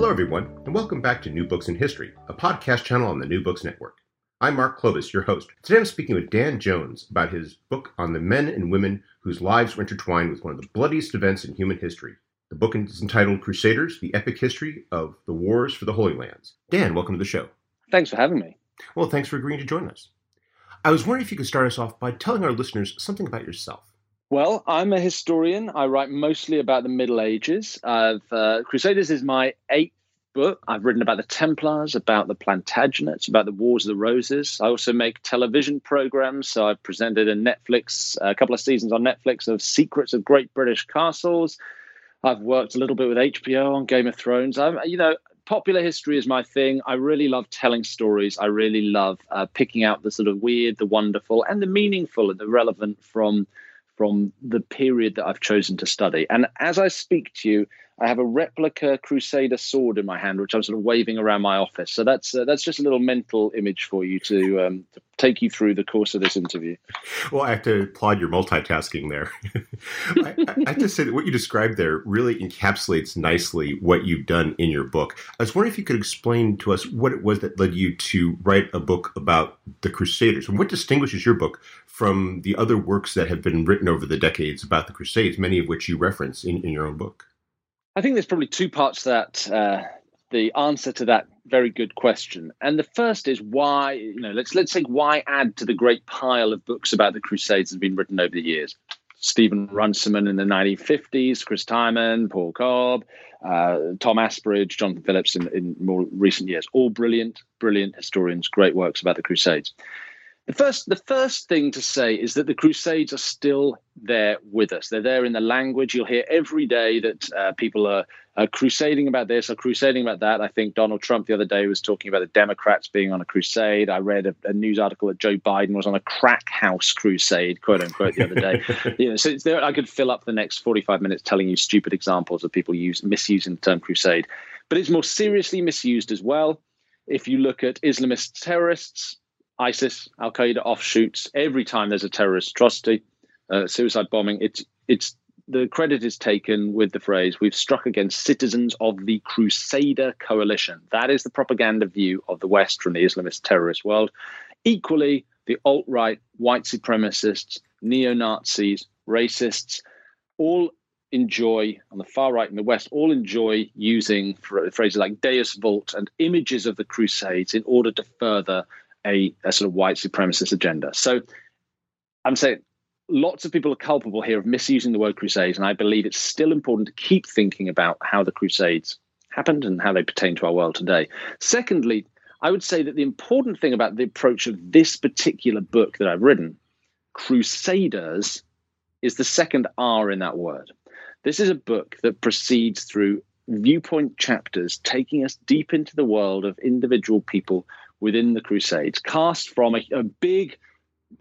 Hello, everyone, and welcome back to New Books in History, a podcast channel on the New Books Network. I'm Mark Klobas, your host. Today I'm speaking with Dan Jones about his book on the men and women whose lives were intertwined with one of the bloodiest events in human history. The book is entitled Crusaders The Epic History of the Wars for the Holy Lands. Dan, welcome to the show. Thanks for having me. Well, thanks for agreeing to join us. I was wondering if you could start us off by telling our listeners something about yourself. Well, I'm a historian. I write mostly about the Middle Ages. Uh, Crusaders is my eighth book. I've written about the Templars, about the Plantagenets, about the Wars of the Roses. I also make television programs. So I've presented a Netflix, a couple of seasons on Netflix of Secrets of Great British Castles. I've worked a little bit with HBO on Game of Thrones. I'm, you know, popular history is my thing. I really love telling stories. I really love uh, picking out the sort of weird, the wonderful, and the meaningful and the relevant from from the period that I've chosen to study. And as I speak to you, I have a replica Crusader sword in my hand, which I'm sort of waving around my office. So that's uh, that's just a little mental image for you to, um, to take you through the course of this interview. Well, I have to applaud your multitasking there. I, I, have to say that what you described there really encapsulates nicely what you've done in your book. I was wondering if you could explain to us what it was that led you to write a book about the Crusaders, and what distinguishes your book from the other works that have been written over the decades about the Crusades, many of which you reference in, in your own book. I think there's probably two parts to that. Uh, the answer to that very good question, and the first is why. You know, let's let's say why add to the great pile of books about the Crusades that have been written over the years. Stephen Runciman in the 1950s, Chris Tyerman, Paul Cobb, uh, Tom Asbridge, Jonathan Phillips in, in more recent years. All brilliant, brilliant historians, great works about the Crusades. The first, the first thing to say is that the Crusades are still there with us. They're there in the language. You'll hear every day that uh, people are, are, crusading about this or crusading about that. I think Donald Trump the other day was talking about the Democrats being on a crusade. I read a, a news article that Joe Biden was on a crack house crusade, quote unquote, the other day. you know, so there, I could fill up the next 45 minutes telling you stupid examples of people use, misusing the term crusade. But it's more seriously misused as well. If you look at Islamist terrorists, ISIS, Al Qaeda offshoots. Every time there's a terrorist atrocity, uh, suicide bombing, it's it's the credit is taken with the phrase "We've struck against citizens of the Crusader coalition." That is the propaganda view of the West from the Islamist terrorist world. Equally, the alt right, white supremacists, neo Nazis, racists, all enjoy on the far right in the West all enjoy using phrases like Deus Vult and images of the Crusades in order to further a, a sort of white supremacist agenda. So I'm saying lots of people are culpable here of misusing the word crusades, and I believe it's still important to keep thinking about how the crusades happened and how they pertain to our world today. Secondly, I would say that the important thing about the approach of this particular book that I've written, Crusaders, is the second R in that word. This is a book that proceeds through viewpoint chapters, taking us deep into the world of individual people within the Crusades, cast from a, a big,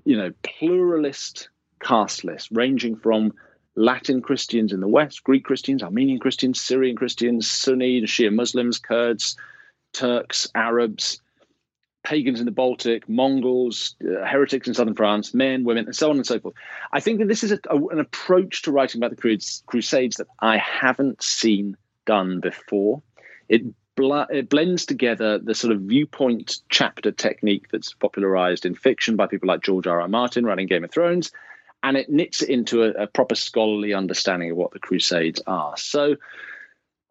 you know, pluralist cast list, ranging from Latin Christians in the West, Greek Christians, Armenian Christians, Syrian Christians, Sunni, Shia Muslims, Kurds, Turks, Arabs, pagans in the Baltic, Mongols, uh, heretics in southern France, men, women, and so on and so forth. I think that this is a, a, an approach to writing about the Crusades that I haven't seen done before. It bl- it blends together the sort of viewpoint chapter technique that's popularized in fiction by people like George R. R. Martin writing Game of Thrones, and it knits it into a, a proper scholarly understanding of what the Crusades are. So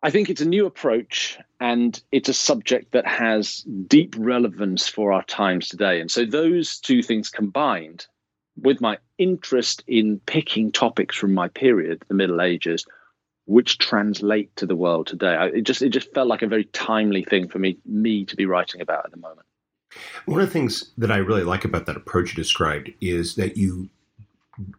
I think it's a new approach and it's a subject that has deep relevance for our times today. And so those two things combined with my interest in picking topics from my period, the Middle Ages, which translate to the world today. I, it just it just felt like a very timely thing for me me to be writing about at the moment. One of the things that I really like about that approach you described is that you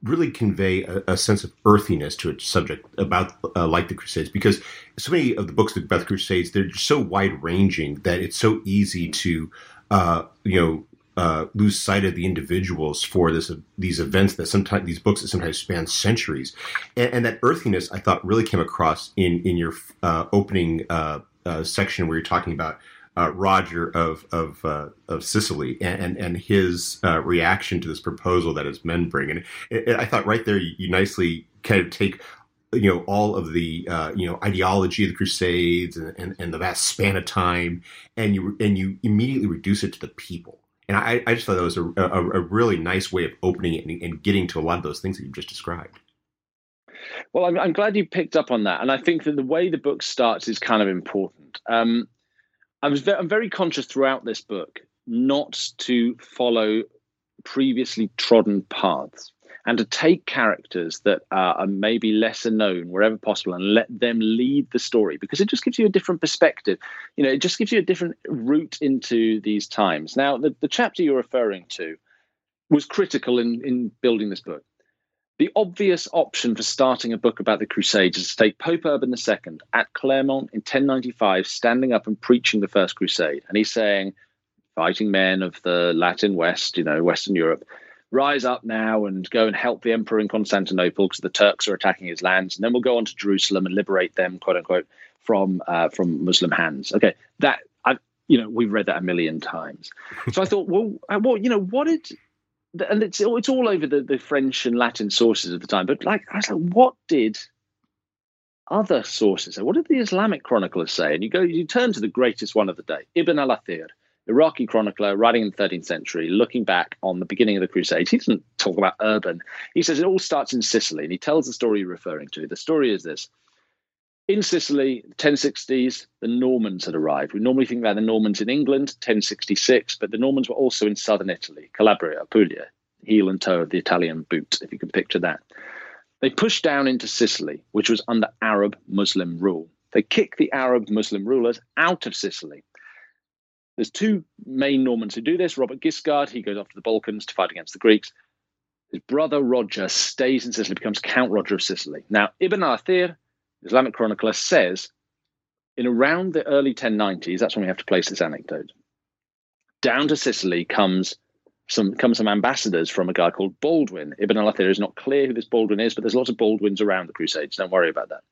really convey a, a, sense of earthiness to a subject about uh, like the Crusades, because so many of the books about the Crusades they're so wide ranging that it's so easy to uh, you know uh, lose sight of the individuals for this these events that sometimes these books that sometimes span centuries, and, and that earthiness I thought really came across in in your uh, opening uh, uh, section where you're talking about uh, Roger of of of Sicily and and, and his reaction to this proposal that his men bring, and it, it, I thought right there you, you, nicely kind of take you know all of the uh, you know ideology of the Crusades and, and, and, the vast span of time, and you and you immediately reduce it to the people. And I, I just thought that was a, a, a really nice way of opening it and, and getting to a lot of those things that you just described. Well, I'm, I'm, glad you picked up on that, and I think that the way the book starts is kind of important. Um, I was ve- I'm very conscious throughout this book not to follow previously trodden paths and to take characters that are maybe lesser known wherever possible and let them lead the story because it just gives you a different perspective. You know it just gives you a different route into these times. Now the, the chapter you're referring to was critical in in building this book. The obvious option for starting a book about the Crusades is to take Pope Urban II at Clermont in 1095, standing up and preaching the First Crusade. And he's saying, fighting men of the Latin West, you know, Western Europe, rise up now and go and help the emperor in Constantinople because the Turks are attacking his lands. And then we'll go on to Jerusalem and liberate them, quote unquote, from uh, from Muslim hands. Okay, that I, you know, we've read that a million times. So I thought, well, uh, well, you know, what did and it's it's all over the, the French and Latin sources of the time. But like, I was like, what did other sources say? What did the Islamic chroniclers say? And you go, you turn to the greatest one of the day, Ibn al-Athir, Iraqi chronicler writing in the 13th century, looking back on the beginning of the Crusades. He doesn't talk about urban. He says it all starts in Sicily, and he tells the story you're referring to. The story is this: in Sicily, 1060s, the Normans had arrived. We normally think about the Normans in England, 1066, but the Normans were also in southern Italy, Calabria, Apulia, heel and toe of the Italian boot, if you can picture that. They pushed down into Sicily, which was under Arab Muslim rule. They kicked the Arab Muslim rulers out of Sicily. There's two main Normans who do this. Robert Guiscard, he goes off to the Balkans to fight against the Greeks. His brother Roger stays in Sicily, becomes Count Roger of Sicily. Now, Ibn al-Athir Islamic chronicler says in around the early 1090s, that's when we have to place this anecdote. Down to Sicily comes some come some ambassadors from a guy called Baldwin. Ibn al-Athir is not clear who this Baldwin is, but there's lots of Baldwins around the Crusades. Don't worry about that.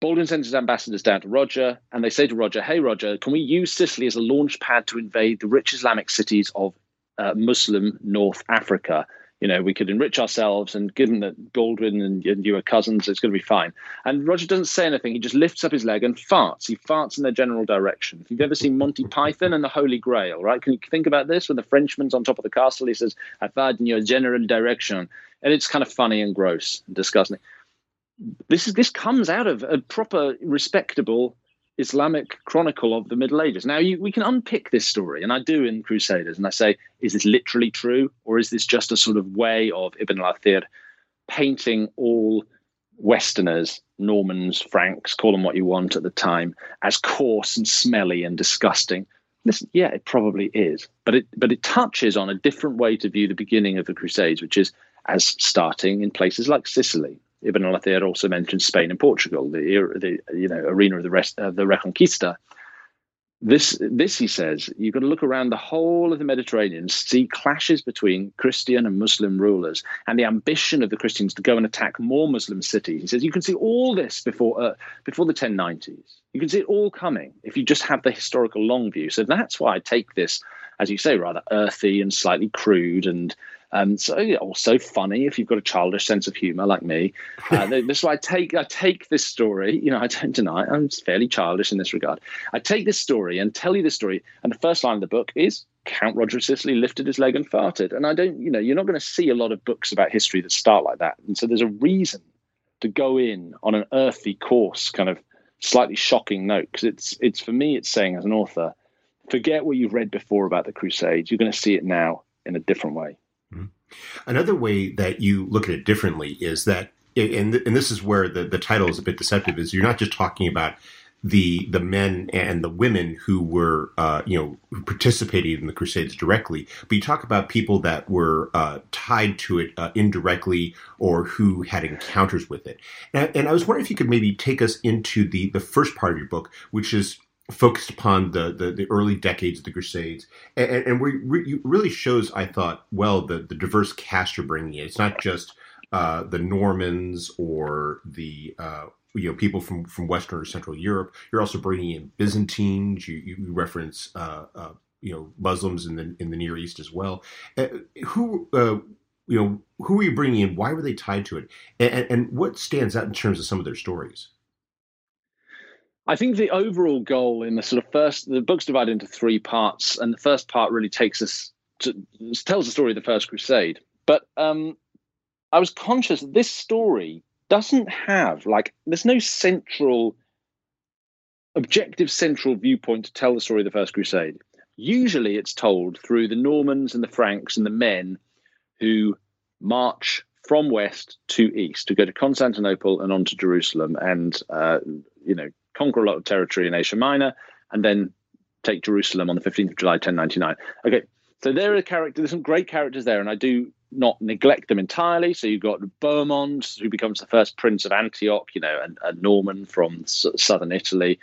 Baldwin sends his ambassadors down to Roger, and they say to Roger, "Hey, Roger, can we use Sicily as a launch pad to invade the rich Islamic cities of uh, Muslim North Africa you know, we could enrich ourselves, and given that Baldwin and, and you are cousins, it's going to be fine. And Roger doesn't say anything. He just lifts up his leg and farts. He farts in their general direction. If you've ever seen Monty Python and the Holy Grail, right? Can you think about this? When the Frenchman's on top of the castle, he says, I fart in your general direction. And it's kind of funny and gross and disgusting. This is this comes out of a proper, respectable Islamic chronicle of the Middle Ages. Now, you, we can unpick this story, and I do in Crusaders, and I say, is this literally true, or is this just a sort of way of Ibn al-Athir painting all Westerners, Normans, Franks, call them what you want at the time, as coarse and smelly and disgusting? Listen, yeah, it probably is, but it but it touches on a different way to view the beginning of the Crusades, which is as starting in places like Sicily, Ibn al-Athir also mentions Spain and Portugal, the, the you know arena of the rest of the Reconquista. This, this he says, you've got to look around the whole of the Mediterranean, see clashes between Christian and Muslim rulers, and the ambition of the Christians to go and attack more Muslim cities. He says you can see all this before uh, before the 1090s. You can see it all coming if you just have the historical long view. So that's why I take this, as you say, rather earthy and slightly crude and um, so also funny if you've got a childish sense of humor like me. Uh, this why I take I take this story. You know, I don't deny it, I'm fairly childish in this regard. I take this story and tell you the story, and the first line of the book is Count Roger of Sicily lifted his leg and farted. And I don't, you know, you're not going to see a lot of books about history that start like that. And so there's a reason to go in on an earthy, coarse, kind of slightly shocking note because it's it's for me it's saying as an author, forget what you've read before about the Crusades. You're going to see it now in a different way. Another way that you look at it differently is that, and, and this is where the, the title is a bit deceptive, is you're not just talking about the the men and the women who were uh, you know who participated in the Crusades directly, but you talk about people that were uh, tied to it uh, indirectly or who had encounters with it. And, and, I was wondering if you could maybe take us into the the first part of your book, which is focused upon the the, the early decades of the Crusades, and, and it really shows, I thought, well, the the diverse cast you're bringing in. It's not just uh, the Normans or the uh, you know people from from Western or Central Europe. You're also bringing in Byzantines. You, you reference uh, uh, you know Muslims in the in the Near East as well. Uh, who uh, you know who are you bringing in? Why were they tied to it? And, and what stands out in terms of some of their stories? I think the overall goal in the sort of first the book's divided into three parts, and the first part really takes us to tells the story of the First Crusade. But um, I was conscious that this story doesn't have like there's no central objective central viewpoint to tell the story of the first crusade usually it's told through the normans and the franks and the men who march from west to east to go to constantinople and on to jerusalem and uh, you know conquer a lot of territory in asia minor and then take jerusalem on the 15th of july 1099 okay so there are characters there's some great characters there and i do not neglect them entirely. So you've got Bohemond, who becomes the first prince of Antioch, you know, a, a Norman from southern Italy,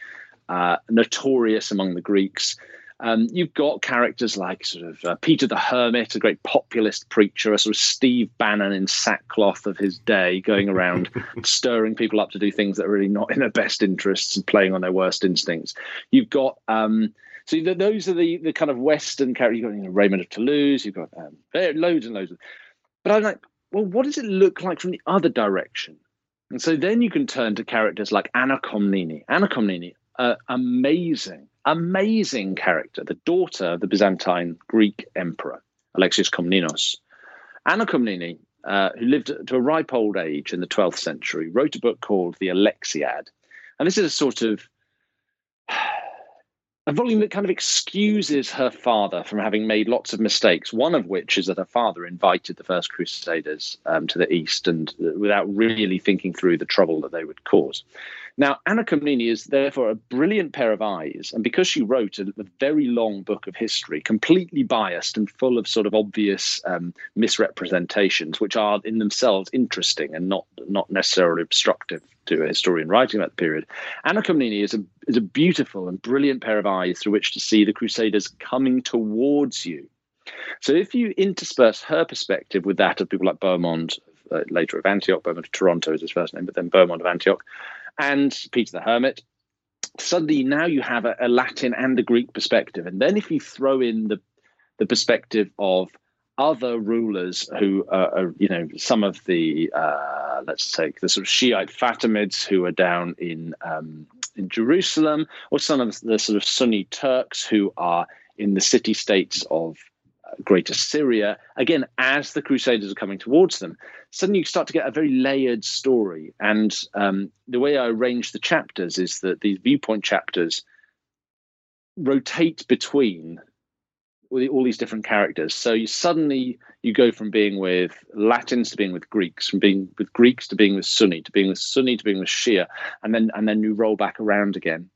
uh, notorious among the Greeks. Um, you've got characters like sort of uh, Peter the Hermit, a great populist preacher, a sort of Steve Bannon in sackcloth of his day, going around stirring people up to do things that are really not in their best interests and playing on their worst instincts. You've got um, so the, those are the the kind of Western characters. You've got you know, Raymond of Toulouse. You've got um, loads and loads of. But I'm like, well, what does it look like from the other direction? And so then you can turn to characters like Anna Komnene. Anna Komnene, uh, amazing, amazing character, the daughter of the Byzantine Greek emperor Alexius Komnenos. Anna Komnene, uh, who lived to a ripe old age in the 12th century, wrote a book called The Alexiad. And this is a sort of a volume that kind of excuses her father from having made lots of mistakes. One of which is that her father invited the first Crusaders um, to the east, and uh, without really thinking through the trouble that they would cause. Now, Anna Komnene is therefore a brilliant pair of eyes, and because she wrote a, a very long book of history, completely biased and full of sort of obvious um, misrepresentations, which are in themselves interesting and not not necessarily obstructive to a historian writing about the period. Anna Komnene is a is a beautiful and brilliant pair of eyes through which to see the Crusaders coming towards you. So if you intersperse her perspective with that of people like Bohemond, uh, later of Antioch, Bohemond of Taranto is his first name, but then Bohemond of Antioch, and Peter the Hermit, suddenly now you have a, a, Latin and a Greek perspective. And then if you throw in the the perspective of other rulers who are, you know, some of the uh, let's take the sort of Shiite Fatimids who are down in um, in Jerusalem, or some of the sort of Sunni Turks who are in the city states of Greater Syria, again, as the Crusaders are coming towards them, suddenly you start to get a very layered story. And um, the way I arrange the chapters is that these viewpoint chapters rotate between all these different characters. So you suddenly you go from being with Latins to being with Greeks, from being with Greeks to being with Sunni, to being with Sunni to being with Shia, and then and then you roll back around again.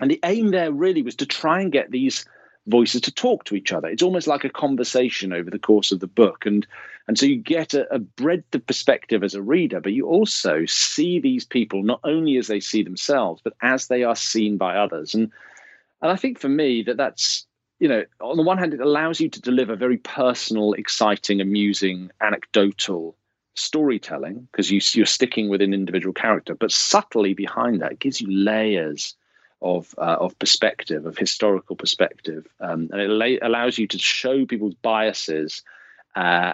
And the aim there really was to try and get these voices to talk to each other. It's almost like a conversation over the course of the book. And and so you get a, a, breadth of perspective as a reader, but you also see these people not only as they see themselves, but as they are seen by others. And and I think for me that that's you know on the one hand it allows you to deliver very personal, exciting, amusing, anecdotal storytelling because you, you're sticking with an individual character, but subtly behind that gives you layers of uh, of perspective, of historical perspective, um, and it la- allows you to show people's biases uh,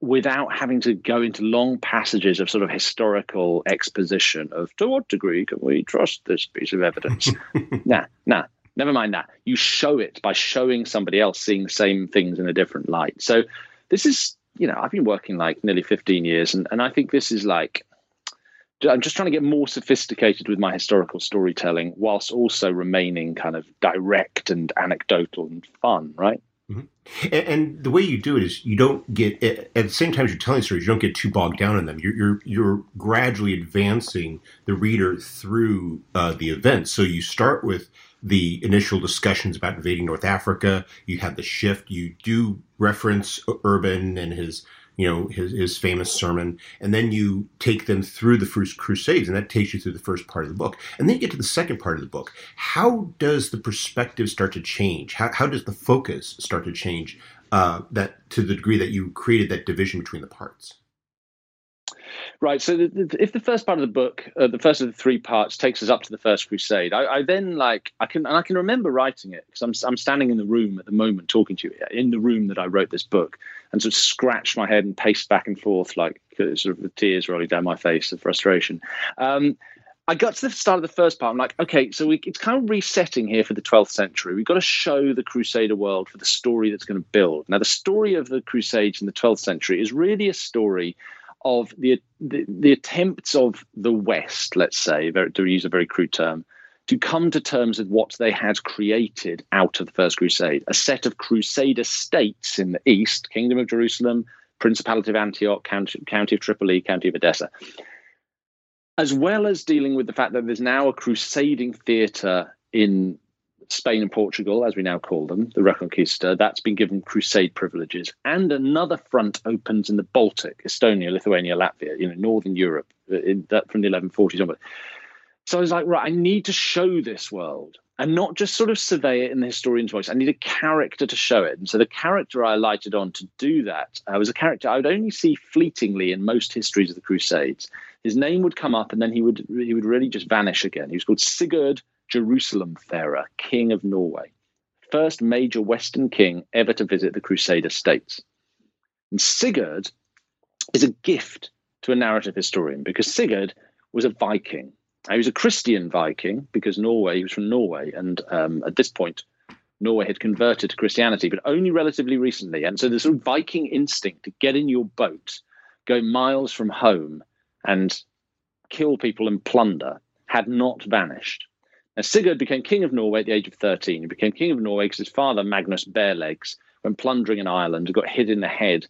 without having to go into long passages of sort of historical exposition of to what degree can we trust this piece of evidence? nah, nah. Never mind that. You show it by showing somebody else seeing the same things in a different light. So this is, you know, I've been working like nearly 15 years and, and I think this is like I'm just trying to get more sophisticated with my historical storytelling whilst also remaining kind of direct and anecdotal and fun, right? Mm-hmm. And, and, the way you do it is you don't get at the same time as you're telling stories, you don't get too bogged down in them. You're you're, you're gradually advancing the reader through uh, the events. So you start with the initial discussions about invading North Africa. You have the shift. You do reference Urban and his you know his, his famous sermon and then you take them through the first crusades and that takes you through the first part of the book. And then you get to the second part of the book. How does the perspective start to change? How, how does the focus start to change uh, that to the degree that you created that division between the parts Right. So, the, the, if the first part of the book, uh, the first of the three parts, takes us up to the First Crusade, I, I then like I can and I can remember writing it because I'm I'm standing in the room at the moment talking to you in the room that I wrote this book, and sort of scratched my head and paced back and forth like sort of the tears rolling down my face of frustration. Um, I got to the start of the first part. I'm like, okay, so we, it's kind of resetting here for the 12th century. We've got to show the Crusader world for the story that's going to build. Now, the story of the Crusades in the 12th century is really a story of the, the, the attempts of the West, let's say, to use a very crude term, to come to terms with what they had created out of the First Crusade. A set of Crusader states in the East, Kingdom of Jerusalem, Principality of Antioch, County, County of Tripoli, County of Edessa, as well as dealing with the fact that there's now a crusading theatre in Spain and Portugal, as we now call them, the Reconquista, that's been given crusade privileges. And another front opens in the Baltic, Estonia, Lithuania, Latvia, you know, Northern Europe, uh, in that from the 1140s onward. So I was like, right, I need to show this world and not just sort of survey it in the historian's voice. I need a character to show it. And so the character I lighted on to do that uh, was a character I would only see fleetingly in most histories of the Crusades. His name would come up and then he would he would really just vanish again. He was called Sigurd Jerusalem farer, King of Norway, first major Western king ever to visit the Crusader states. And Sigurd is a gift to a narrative historian because Sigurd was a Viking. He was a Christian Viking because Norway, he was from Norway. And um, at this point, Norway had converted to Christianity, but only relatively recently. And so the sort of Viking instinct to get in your boat, go miles from home, and kill people and plunder had not vanished. Now, Sigurd became king of Norway at the age of 13. He became king of Norway because his father, Magnus Barelegs, went plundering in Ireland, and got hit in the head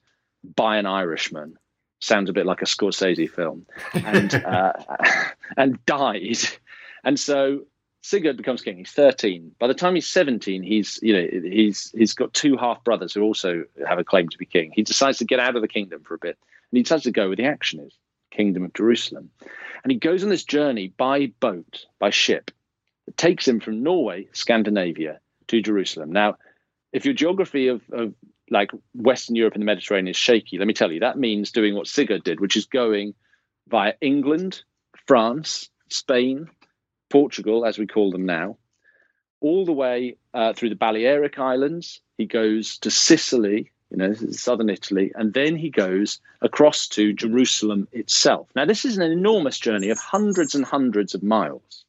by an Irishman. Sounds a bit like a Scorsese film, and uh, and died. And so Sigurd becomes king. He's 13. By the time he's 17, he's you know he's he's got two half brothers who also have a claim to be king. He decides to get out of the kingdom for a bit, and he decides to go where the action is, Kingdom of Jerusalem. And he goes on this journey by boat, by ship, that takes him from Norway, Scandinavia, to Jerusalem. Now, if your geography of, of like Western Europe and the Mediterranean is shaky, let me tell you, that means doing what Sigurd did, which is going via England, France, Spain, Portugal, as we call them now, all the way uh, through the Balearic Islands. He goes to Sicily, you know, southern Italy, and then he goes across to Jerusalem itself. Now, this is an enormous journey of hundreds and hundreds of miles.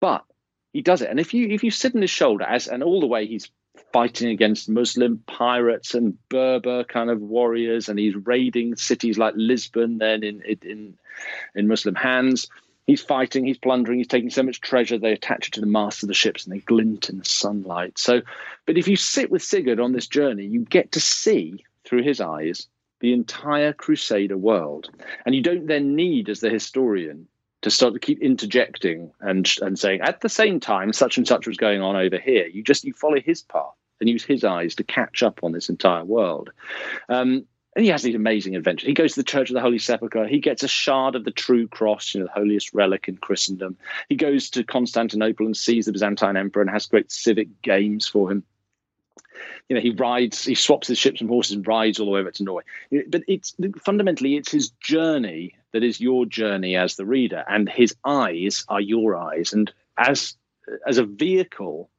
But he does it. And if you if you sit on his shoulder as and all the way he's fighting against Muslim pirates and Berber kind of warriors, and he's raiding cities like Lisbon then in in in Muslim hands. He's fighting, he's plundering, he's taking so much treasure, they attach it to the mast of the ships and they glint in the sunlight. So, but if you sit with Sigurd on this journey, you get to see through his eyes the entire Crusader world. And you don't then need, as the historian, to start to keep interjecting and and saying at the same time such and such was going on over here. You just you follow his path and use his eyes to catch up on this entire world. Um, and he has these amazing adventures. He goes to the Church of the Holy Sepulchre. He gets a shard of the true cross, you know, the holiest relic in Christendom. He goes to Constantinople and sees the Byzantine emperor and has great civic games for him you know he rides he swaps his ships and horses and rides all the way over to norway but it's fundamentally it's his journey that is your journey as the reader and his eyes are your eyes. And as as a vehicle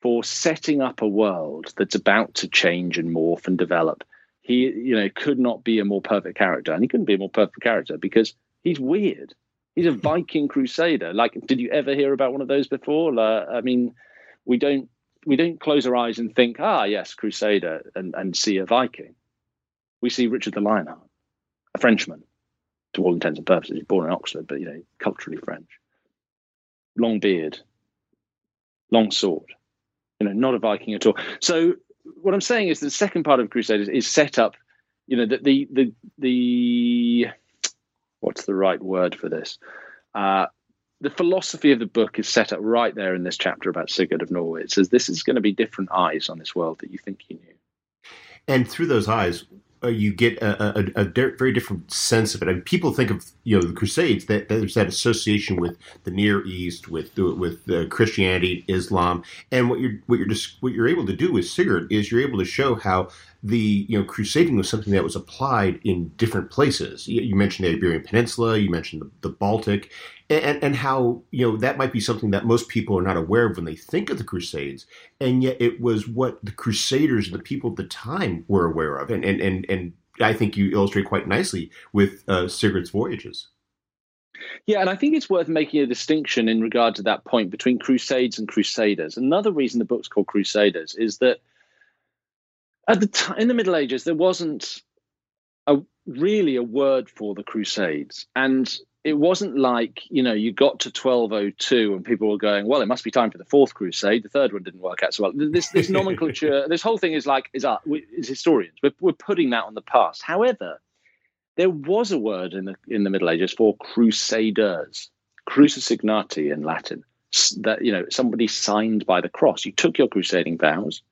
for setting up a world that's about to change and morph and develop he you know could not be a more perfect character. And he couldn't be a more perfect character because he's weird. He's a viking crusader. Like did you ever hear about one of those before? Uh, i mean we don't we don't close our eyes and think ah yes crusader and, and see a viking. We see richard the lionheart a frenchman to all intents and purposes. He's born in Oxford, but you know, culturally French. Long beard, long sword. You know, not a Viking at all. So what I'm saying is the second part of Crusaders is set up. You know, that the the the what's the right word for this? Uh, the philosophy of the book is set up right there in this chapter about Sigurd of Norway. It says this is going to be different eyes on this world that you think you knew. And through those eyes, you get a, a, a, very different sense of it. I mean, people think of you know the Crusades that, that there's that association with the Near East, with with uh, Christianity, Islam, and what you're what you're just what you're able to do with Sigurd is you're able to show how the you know crusading was something that was applied in different places. You, mentioned the Iberian Peninsula, you mentioned the, the Baltic, and, and how you know that might be something that most people are not aware of when they think of the Crusades, and yet it was what the Crusaders and the people at the time were aware of, and and and, and I think you illustrate quite nicely with uh, Sigurd's voyages. Yeah, and I think it's worth making a distinction in regard to that point between Crusades and Crusaders. Another reason the book's called Crusaders is that at the time in the Middle Ages there wasn't a really a word for the Crusades, and it wasn't like you know you got to 1202 and people were going well it must be time for the fourth crusade. The third one didn't work out so well. This this nomenclature this whole thing is like is art is historians. We're, we're putting that on the past. However there was a word in the in the middle ages for crusaders crucis signati in latin. That you know somebody signed by the cross. You took your crusading vows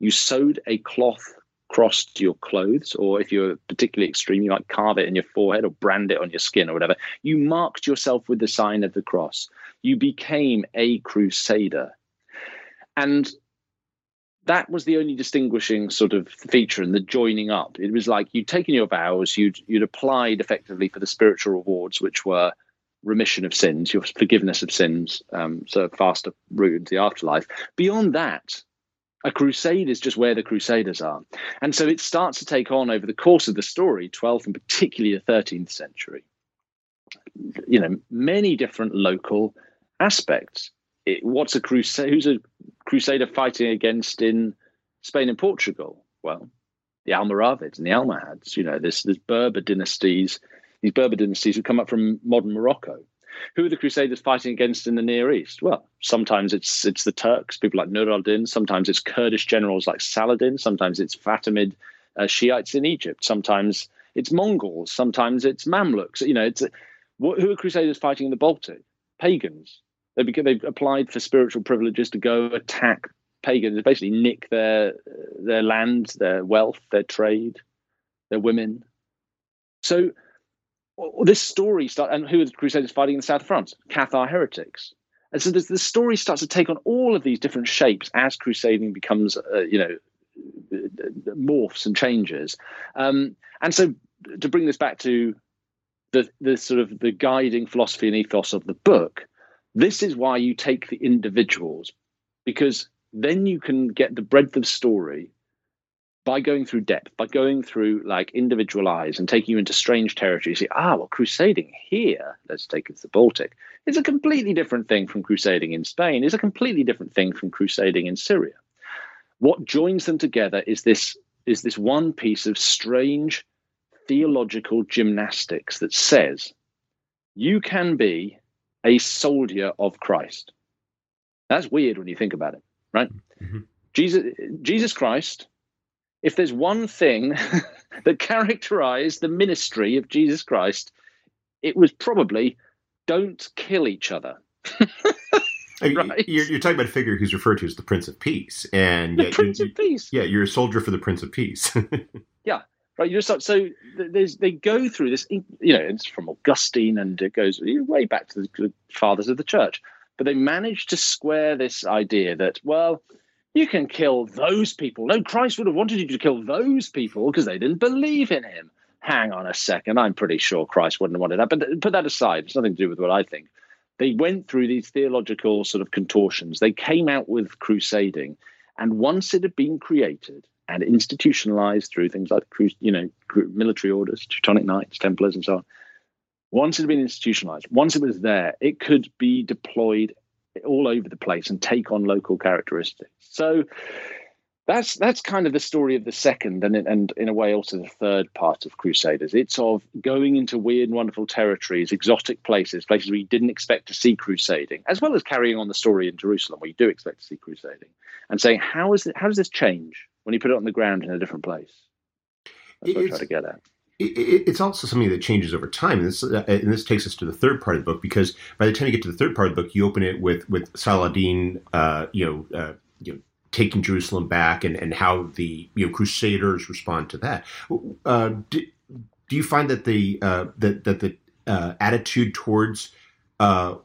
you sewed a cloth cross to your clothes, or if you're particularly extreme, you might carve it in your forehead or brand it on your skin or whatever. You marked yourself with the sign of the cross. You became a crusader. And that was the only distinguishing sort of feature in the joining up. It was like you'd taken your vows, you'd you'd applied effectively for the spiritual rewards, which were remission of sins, your forgiveness of sins, um, so faster route into the afterlife. Beyond that, a crusade is just where the crusaders are. And so it starts to take on over the course of the story, 12th and particularly the 13th century, you know, many different local aspects. It, what's a crusade? Who's a crusader fighting against in Spain and Portugal? Well, the Almoravids and the Almohads. You know, there's, there's Berber dynasties, these Berber dynasties who come up from modern Morocco. Who are the Crusaders fighting against in the Near East? Well, sometimes it's it's the Turks, people like Nur al-Din. Sometimes it's Kurdish generals like Saladin. Sometimes it's Fatimid uh, Shiites in Egypt. Sometimes it's Mongols. Sometimes it's Mamluks. You know, it's who are Crusaders fighting in the Baltic? Pagans. They they've applied for spiritual privileges to go attack pagans, basically nick their their land, their wealth, their trade, their women. So this story start and who are the Crusaders fighting in the south of France? Cathar heretics. And so the story starts to take on all of these different shapes as crusading becomes, uh, you know, morphs and changes. Um, and so to bring this back to the the sort of the guiding philosophy and ethos of the book, this is why you take the individuals because then you can get the breadth of story by going through depth, by going through like individual eyes and taking you into strange territory, you see, ah, well, crusading here, let's take it to the Baltic, is a completely different thing from crusading in Spain, is a completely different thing from crusading in Syria. What joins them together is this is this one piece of strange theological gymnastics that says you can be a soldier of Christ. That's weird when you think about it, right? Mm-hmm. Jesus Jesus Christ if there's one thing that characterized the ministry of Jesus Christ, it was probably don't kill each other. right? You're, you're, talking about a figure who's referred to as the Prince of Peace, and the uh, Prince you, of Peace. Yeah, you're a soldier for the Prince of Peace. yeah, right. You're so, so there's they go through this. You know, it's from Augustine, and it goes way back to the fathers of the church. But they managed to square this idea that well, you can kill those people. No, Christ would have wanted you to kill those people because they didn't believe in him. Hang on a second. I'm pretty sure Christ wouldn't have wanted that. But put that aside. It's nothing to do with what I think. They went through these theological sort of contortions. They came out with crusading. And once it had been created and institutionalized through things like, you know, military orders, Teutonic Knights, Templars, and so on, once it had been institutionalized, once it was there, it could be deployed all over the place and take on local characteristics. So that's that's kind of the story of the second and and in a way also the third part of Crusaders. It's of going into weird and wonderful territories, exotic places, places where you didn't expect to see crusading, as well as carrying on the story in Jerusalem where you do expect to see crusading, and saying how is it, how does this change? when you put it on the ground in a different place. That's what I try to get at. It's also something that changes over time, and this, uh, and this takes us to the third part of the book because by the time you get to the third part of the book, you open it with with Saladin, uh, you know, uh, you know, taking Jerusalem back, and, and how the you know Crusaders respond to that. Uh, do, do, you find that the uh, that that the uh, attitude towards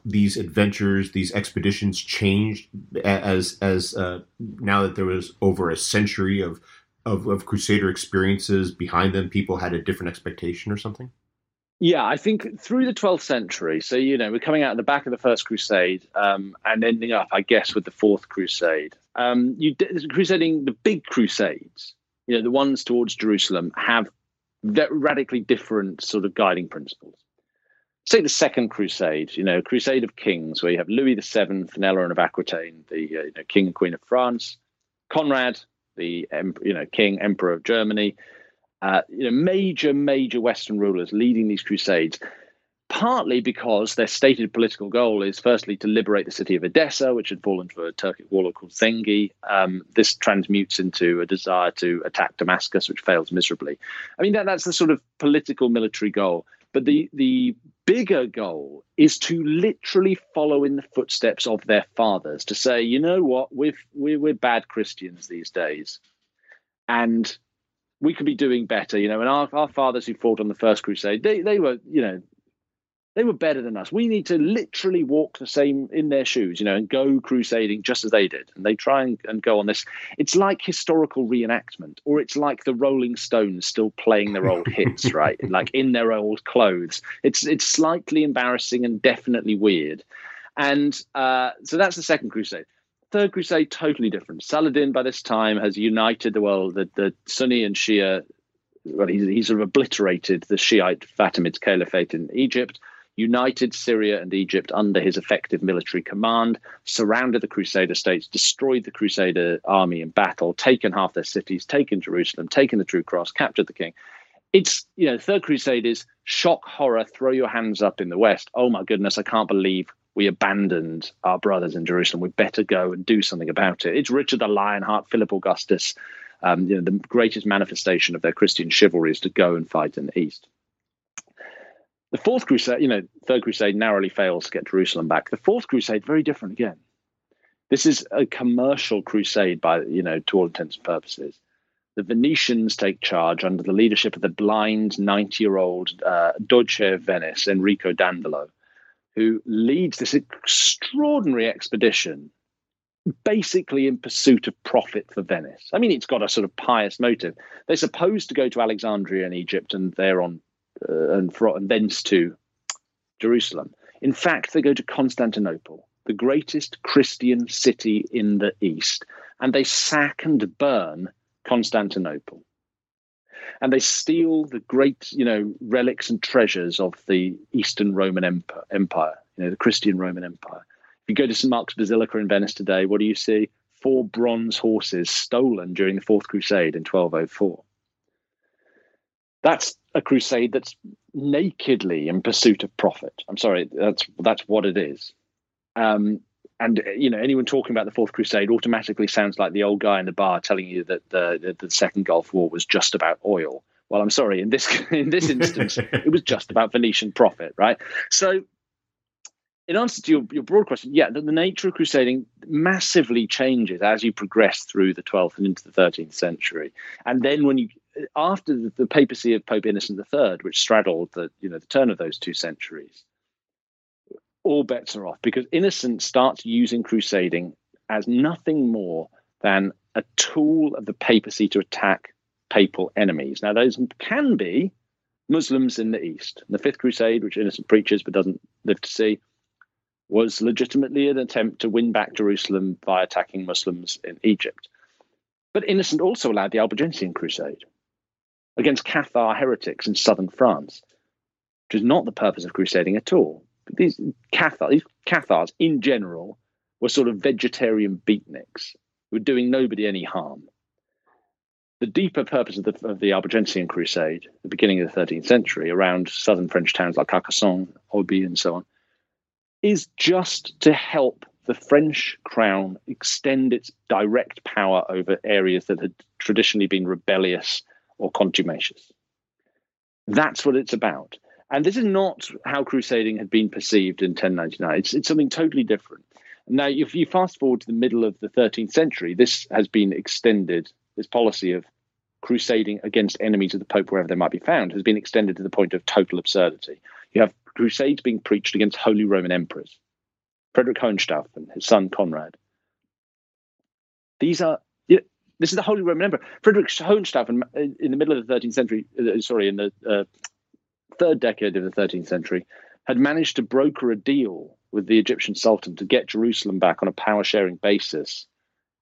these adventures, these expeditions changed as as now that there was over a century of, of, of Crusader experiences behind them, people had a different expectation or something. Yeah, I think through the 12th century. So you know, we're coming out of the back of the First Crusade um, and ending up, I guess, with the Fourth Crusade. Um, you crusading the big crusades, you know, the ones towards Jerusalem, have radically different sort of guiding principles Say the Second Crusade, you know, Crusade of Kings, where you have Louis VII and Eleanor of Aquitaine, the uh, you know, King and Queen of France, Conrad, the you know King Emperor of Germany, uh, you know, major major Western rulers leading these crusades. Partly because their stated political goal is firstly to liberate the city of Edessa, which had fallen to a Turkic warlord called Zengi. Um, this transmutes into a desire to attack Damascus, which fails miserably. I mean, that, that's the sort of political military goal. But the the bigger goal is to literally follow in the footsteps of their fathers to say, you know what, we're, we're, we're bad Christians these days. And we could be doing better, you know. And our, our fathers who fought on the first crusade, they, they were, you know, they were better than us. We need to literally walk the same in their shoes, you know, and go crusading just as they did. And they try and, and go on this. It's like historical reenactment, or it's like the Rolling Stones still playing their old hits, right? Like in their old clothes. It's it's slightly embarrassing and definitely weird. And uh, so that's the second crusade. Third crusade, totally different. Saladin by this time has united the world, the, the Sunni and Shia. Well, he's, he's sort of obliterated the Shiite Fatimid Caliphate in Egypt united Syria and Egypt under his effective military command, surrounded the Crusader states, destroyed the Crusader army in battle, taken half their cities, taken Jerusalem, taken the True Cross, captured the king. It's, you know, Third Crusade is shock, horror, throw your hands up in the West. Oh my goodness, I can't believe we abandoned our brothers in Jerusalem. We better go and do something about it. It's Richard the Lionheart, Philip Augustus. Um, you know, the greatest manifestation of their Christian chivalry is to go and fight in the East. The fourth crusade, you know, third crusade narrowly fails to get Jerusalem back. The fourth crusade, very different again. This is a commercial crusade by, you know, to all intents and purposes. The Venetians take charge under the leadership of the blind 90 year old uh, Doge of Venice, Enrico Dandolo, who leads this extraordinary expedition basically in pursuit of profit for Venice. I mean, it's got a sort of pious motive. They're supposed to go to Alexandria in Egypt and they're on uh, and, from, and thence to Jerusalem. In fact, they go to Constantinople, the greatest Christian city in the East, and they sack and burn Constantinople. And they steal the great, you know, relics and treasures of the Eastern Roman Empire, you know, the Christian Roman Empire. If you go to St. Mark's Basilica in Venice today, what do you see? Four bronze horses stolen during the Fourth Crusade in 1204. That's a crusade that's nakedly in pursuit of profit. I'm sorry, that's that's what it is. Um, and you know, anyone talking about the Fourth Crusade automatically sounds like the old guy in the bar telling you that the the, the Second Gulf War was just about oil. Well, I'm sorry. In this in this instance, it was just about Venetian profit, right? So, in answer to your, your broad question, yeah, the, the, nature of crusading massively changes as you progress through the 12th and into the 13th century. And then when you after the, papacy of Pope Innocent III, which straddled the you know the turn of those two centuries, all bets are off because Innocent starts using crusading as nothing more than a tool of the papacy to attack papal enemies. Now, those can be Muslims in the East. The Fifth Crusade, which Innocent preaches but doesn't live to see, was legitimately an attempt to win back Jerusalem by attacking Muslims in Egypt. But Innocent also allowed the Albigensian Crusade, against Cathar heretics in southern France, which is not the purpose of crusading at all. But these Cathar, these Cathars in general were sort of vegetarian beatniks who were doing nobody any harm. The deeper purpose of the, of the Albigensian Crusade, the beginning of the 13th century, around southern French towns like Carcassonne, Albi, and so on, is just to help the French crown extend its direct power over areas that had traditionally been rebellious or contumacious. That's what it's about. And this is not how crusading had been perceived in 1099. It's, it's something totally different. Now, if you fast forward to the middle of the 13th century, this has been extended, this policy of crusading against enemies of the Pope wherever they might be found has been extended to the point of total absurdity. You have crusades being preached against Holy Roman emperors, Frederick Hohenstaufen, his son Conrad. These are this is the Holy Roman Emperor. Frederick Hohenstaufen, in the middle of the 13th century, uh, sorry, in the uh, third decade of the 13th century, had managed to broker a deal with the Egyptian Sultan to get Jerusalem back on a power sharing basis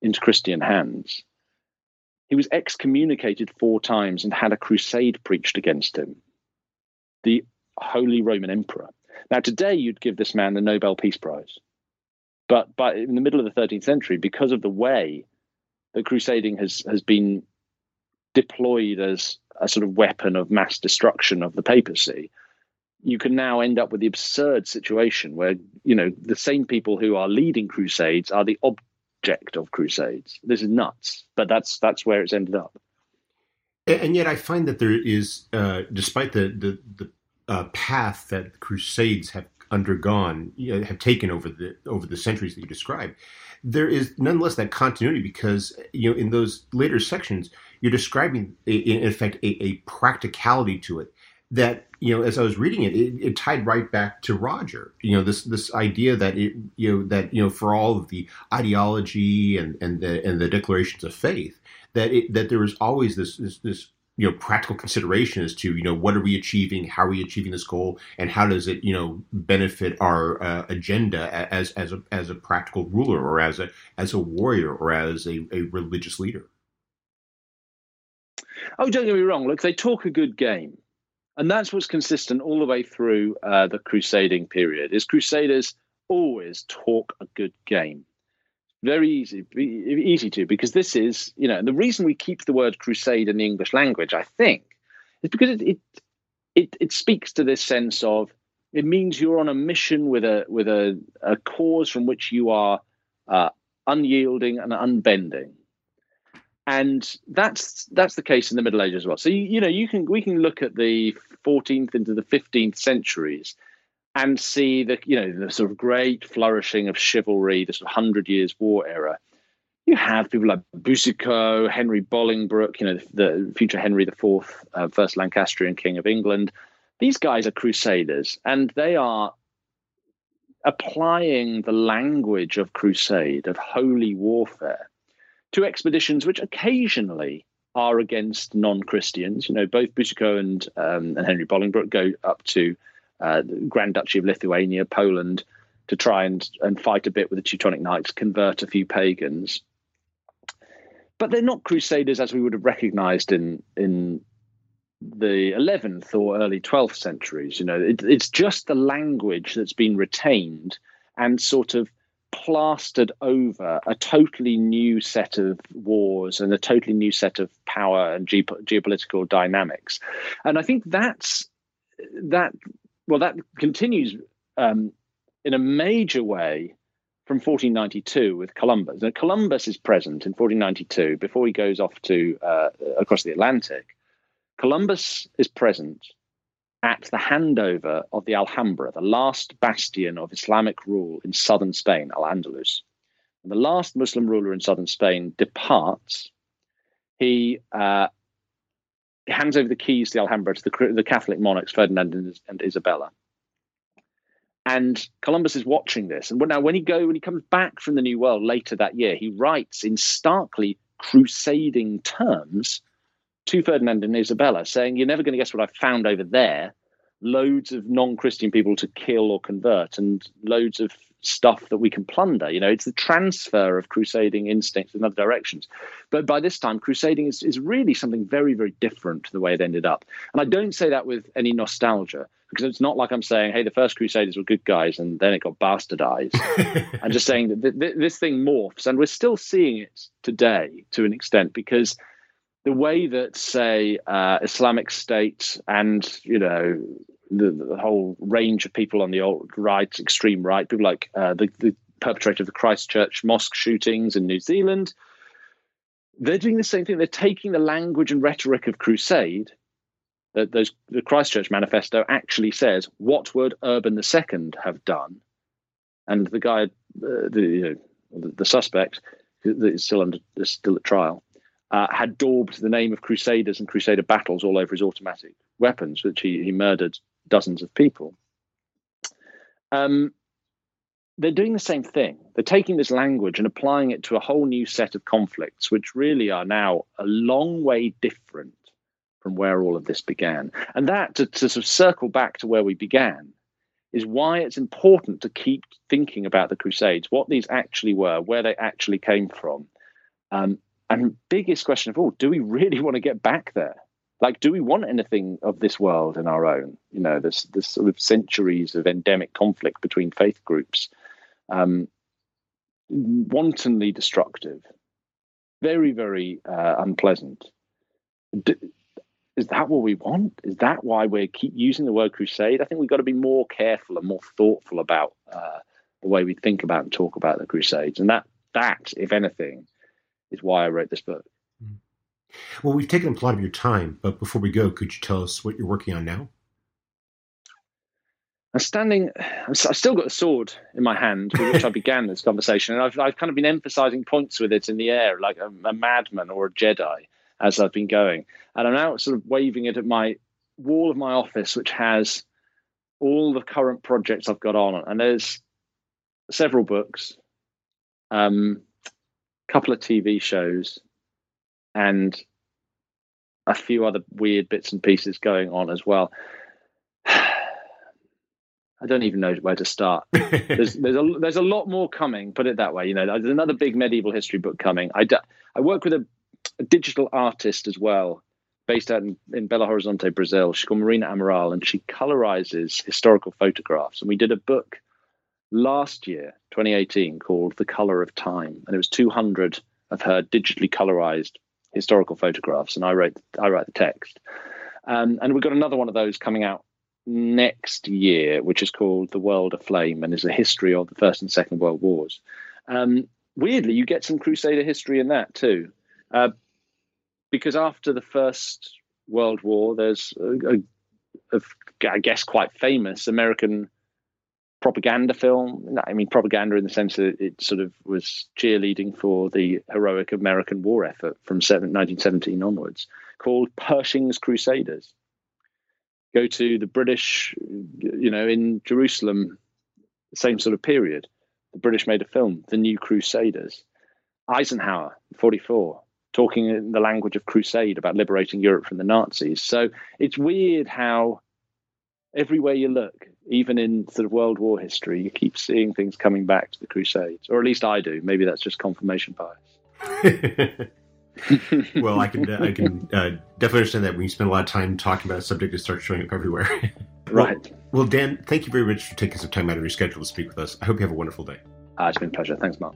into Christian hands. He was excommunicated four times and had a crusade preached against him. The Holy Roman Emperor. Now, today you'd give this man the Nobel Peace Prize. But, but in the middle of the 13th century, because of the way that crusading has, has been deployed as a sort of weapon of mass destruction of the papacy, you can now end up with the absurd situation where you know the same people who are leading crusades are the object of crusades. This is nuts, but that's that's where it's ended up. And yet, I find that there is, uh, despite the the, the uh, path that crusades have undergone, have taken over the over the centuries that you describe, there is nonetheless that continuity because you know in those later sections you're describing in effect a, a practicality to it that you know as I was reading it, it, it tied right back to Roger. You know this this idea that it you know that you know for all of the ideology and and the and the declarations of faith that it, that there was always this this, this you know practical consideration as to you know what are we achieving how are we achieving this goal and how does it you know benefit our uh, agenda as as a as a practical ruler or as a as a warrior or as a, a religious leader? Oh don't get me wrong. Look they talk a good game and that's what's consistent all the way through uh, the crusading period is crusaders always talk a good game very easy easy to because this is you know the reason we keep the word crusade in the english language i think is because it it it, it speaks to this sense of it means you're on a mission with a with a, a cause from which you are uh, unyielding and unbending and that's that's the case in the Middle Ages as well. So you, you know you can we can look at the 14th into the 15th centuries and see the you know the sort of great flourishing of chivalry, the sort of Hundred Years' War era. You have people like Boucicaut, Henry Bolingbroke, you know the, future Henry IV, uh, first Lancastrian King of England. These guys are crusaders, and they are applying the language of crusade, of holy warfare, to expeditions which occasionally are against non-Christians. You know, both Boucicaut and um, and Henry Bolingbroke go up to uh, the Grand Duchy of Lithuania, Poland, to try and and fight a bit with the Teutonic Knights, convert a few pagans. But they're not crusaders as we would have recognized in in the 11th or early 12th centuries. You know, it, it's just the language that's been retained and sort of plastered over a totally new set of wars and a totally new set of power and ge- geopolitical dynamics. And I think that's that. Well, that continues um, in a major way from 1492 with Columbus. Now, Columbus is present in 1492 before he goes off to uh, across the Atlantic. Columbus is present at the handover of the Alhambra, the last bastion of Islamic rule in southern Spain, Al Andalus. And the last Muslim ruler in southern Spain departs. He uh, hands over the keys to the Alhambra to the, the Catholic monarchs, Ferdinand and, and Isabella. And Columbus is watching this. And now, when he go, when he comes back from the New World later that year, he writes in starkly crusading terms to Ferdinand and Isabella, saying, You're never going to guess what I've found over there. Loads of non Christian people to kill or convert, and loads of stuff that we can plunder. You know, it's the transfer of crusading instincts in other directions. But by this time, crusading is, is really something very, very different to the way it ended up. And I don't say that with any nostalgia, because it's not like I'm saying, hey, the first crusaders were good guys and then it got bastardized. I'm just saying that th- th- this thing morphs, and we're still seeing it today to an extent because – the way that, say, uh, Islamic State and you know the, the, whole range of people on the alt right, extreme right, people like uh, the, the perpetrator of the Christchurch mosque shootings in New Zealand. They're doing the same thing. They're taking the language and rhetoric of crusade. That those the Christchurch manifesto actually says what would Urban II have done, and the guy, uh, the, you know, the, the suspect, that is still under still at trial, uh, had daubed the name of crusaders and crusader battles all over his automatic weapons, which he, he murdered dozens of people. Um, they're doing the same thing. They're taking this language and applying it to a whole new set of conflicts, which really are now a long way different from where all of this began. And that, to, to sort of circle back to where we began, is why it's important to keep thinking about the Crusades, what these actually were, where they actually came from. Um, and biggest question of all, do we really want to get back there? Like, do we want anything of this world in our own? You know, this this sort of centuries of endemic conflict between faith groups um, wantonly destructive, very, very uh, unpleasant. Is that what we want? Is that why we keep using the word crusade? I think we've got to be more careful and more thoughtful about uh, the way we think about and talk about the crusades. And that, that, if anything, is why I wrote this book. Well, we've taken up a lot of your time, but before we go, could you tell us what you're working on now? I'm standing, I've still got a sword in my hand with which I began this conversation. And I've, I've kind of been emphasizing points with it in the air, like a, a madman or a Jedi as I've been going. And I'm now sort of waving it at my wall of my office, which has all the current projects I've got on. And there's several books, um, a couple of TV shows, and a few other weird bits and pieces going on as well. I don't even know where to start. There's there's a there's a lot more coming. Put it that way. You know, there's another big medieval history book coming. I, I work with a, a digital artist as well, based out in, in Belo Horizonte, Brazil. She's called Marina Amaral, and she colorizes historical photographs. And we did a book last year, 2018, called The Color of Time, and it was 200 of her digitally colorized historical photographs, and I wrote I write the text. Um, and we've got another one of those coming out next year, which is called The World Aflame and is a history of the First and Second World Wars. Um, weirdly, you get some Crusader history in that too. Uh, because after the First World War, there's a, a, a, I guess, quite famous American propaganda film. I mean, propaganda in the sense that it sort of was cheerleading for the heroic American war effort from 1917 onwards, called Pershing's Crusaders go to the British, you know, in Jerusalem, same sort of period. The British made a film, The New Crusaders. Eisenhower, 44, talking in the language of crusade about liberating Europe from the Nazis. So it's weird how everywhere you look, even in sort of World War history, you keep seeing things coming back to the Crusades, or at least I do. Maybe that's just confirmation bias. well, I can I can uh, definitely understand that when you spend a lot of time talking about a subject, it starts showing up everywhere. right. Well, well, Dan, thank you very much for taking some time out of your schedule to speak with us. I hope you have a wonderful day. Uh, it's been a pleasure. Thanks, Mark.